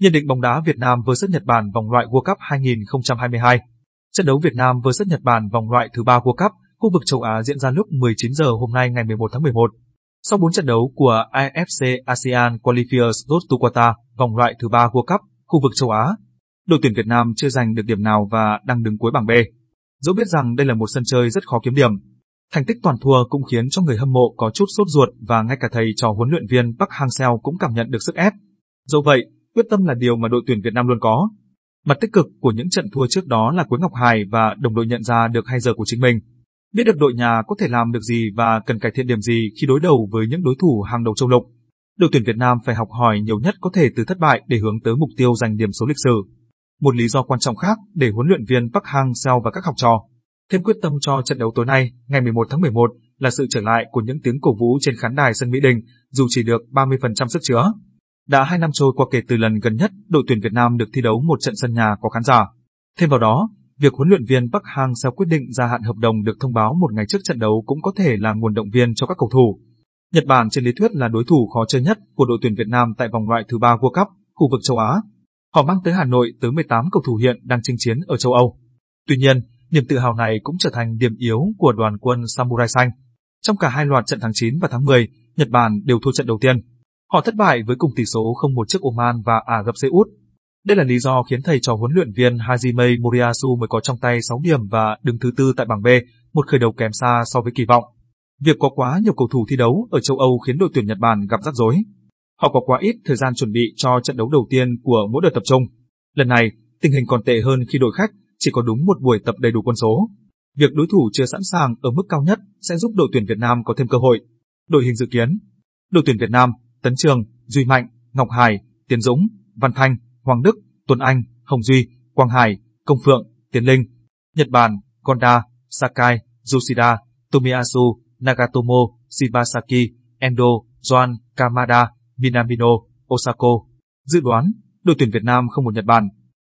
Nhận định bóng đá Việt Nam vs Nhật Bản vòng loại World Cup 2022. Trận đấu Việt Nam vs Nhật Bản vòng loại thứ ba World Cup khu vực châu Á diễn ra lúc 19 giờ hôm nay ngày 11 tháng 11. Sau 4 trận đấu của AFC ASEAN Qualifiers Road to Qatar vòng loại thứ ba World Cup khu vực châu Á, đội tuyển Việt Nam chưa giành được điểm nào và đang đứng cuối bảng B. Dẫu biết rằng đây là một sân chơi rất khó kiếm điểm, thành tích toàn thua cũng khiến cho người hâm mộ có chút sốt ruột và ngay cả thầy trò huấn luyện viên Park Hang-seo cũng cảm nhận được sức ép. Dẫu vậy, quyết tâm là điều mà đội tuyển Việt Nam luôn có. Mặt tích cực của những trận thua trước đó là Quế Ngọc Hải và đồng đội nhận ra được hay giờ của chính mình. Biết được đội nhà có thể làm được gì và cần cải thiện điểm gì khi đối đầu với những đối thủ hàng đầu châu lục. Đội tuyển Việt Nam phải học hỏi nhiều nhất có thể từ thất bại để hướng tới mục tiêu giành điểm số lịch sử. Một lý do quan trọng khác để huấn luyện viên Park Hang-seo và các học trò thêm quyết tâm cho trận đấu tối nay, ngày 11 tháng 11, là sự trở lại của những tiếng cổ vũ trên khán đài sân Mỹ Đình, dù chỉ được 30% sức chứa. Đã hai năm trôi qua kể từ lần gần nhất đội tuyển Việt Nam được thi đấu một trận sân nhà có khán giả. Thêm vào đó, việc huấn luyện viên Park Hang-seo quyết định gia hạn hợp đồng được thông báo một ngày trước trận đấu cũng có thể là nguồn động viên cho các cầu thủ. Nhật Bản trên lý thuyết là đối thủ khó chơi nhất của đội tuyển Việt Nam tại vòng loại thứ ba World Cup, khu vực châu Á. Họ mang tới Hà Nội tới 18 cầu thủ hiện đang chinh chiến ở châu Âu. Tuy nhiên, niềm tự hào này cũng trở thành điểm yếu của đoàn quân Samurai Xanh. Trong cả hai loạt trận tháng 9 và tháng 10, Nhật Bản đều thua trận đầu tiên. Họ thất bại với cùng tỷ số 0-1 trước Oman và Ả Rập Xê Út. Đây là lý do khiến thầy trò huấn luyện viên Hajime Moriyasu mới có trong tay 6 điểm và đứng thứ tư tại bảng B, một khởi đầu kém xa so với kỳ vọng. Việc có quá nhiều cầu thủ thi đấu ở châu Âu khiến đội tuyển Nhật Bản gặp rắc rối. Họ có quá ít thời gian chuẩn bị cho trận đấu đầu tiên của mỗi đợt tập trung. Lần này, tình hình còn tệ hơn khi đội khách chỉ có đúng một buổi tập đầy đủ quân số. Việc đối thủ chưa sẵn sàng ở mức cao nhất sẽ giúp đội tuyển Việt Nam có thêm cơ hội. Đội hình dự kiến Đội tuyển Việt Nam, Tấn Trường, Duy Mạnh, Ngọc Hải, Tiến Dũng, Văn Thanh, Hoàng Đức, Tuấn Anh, Hồng Duy, Quang Hải, Công Phượng, Tiến Linh. Nhật Bản, Konda, Sakai, Yoshida, Tomiyasu, Nagatomo, Shibasaki, Endo, Joan, Kamada, Minamino, Osako. Dự đoán, đội tuyển Việt Nam không một Nhật Bản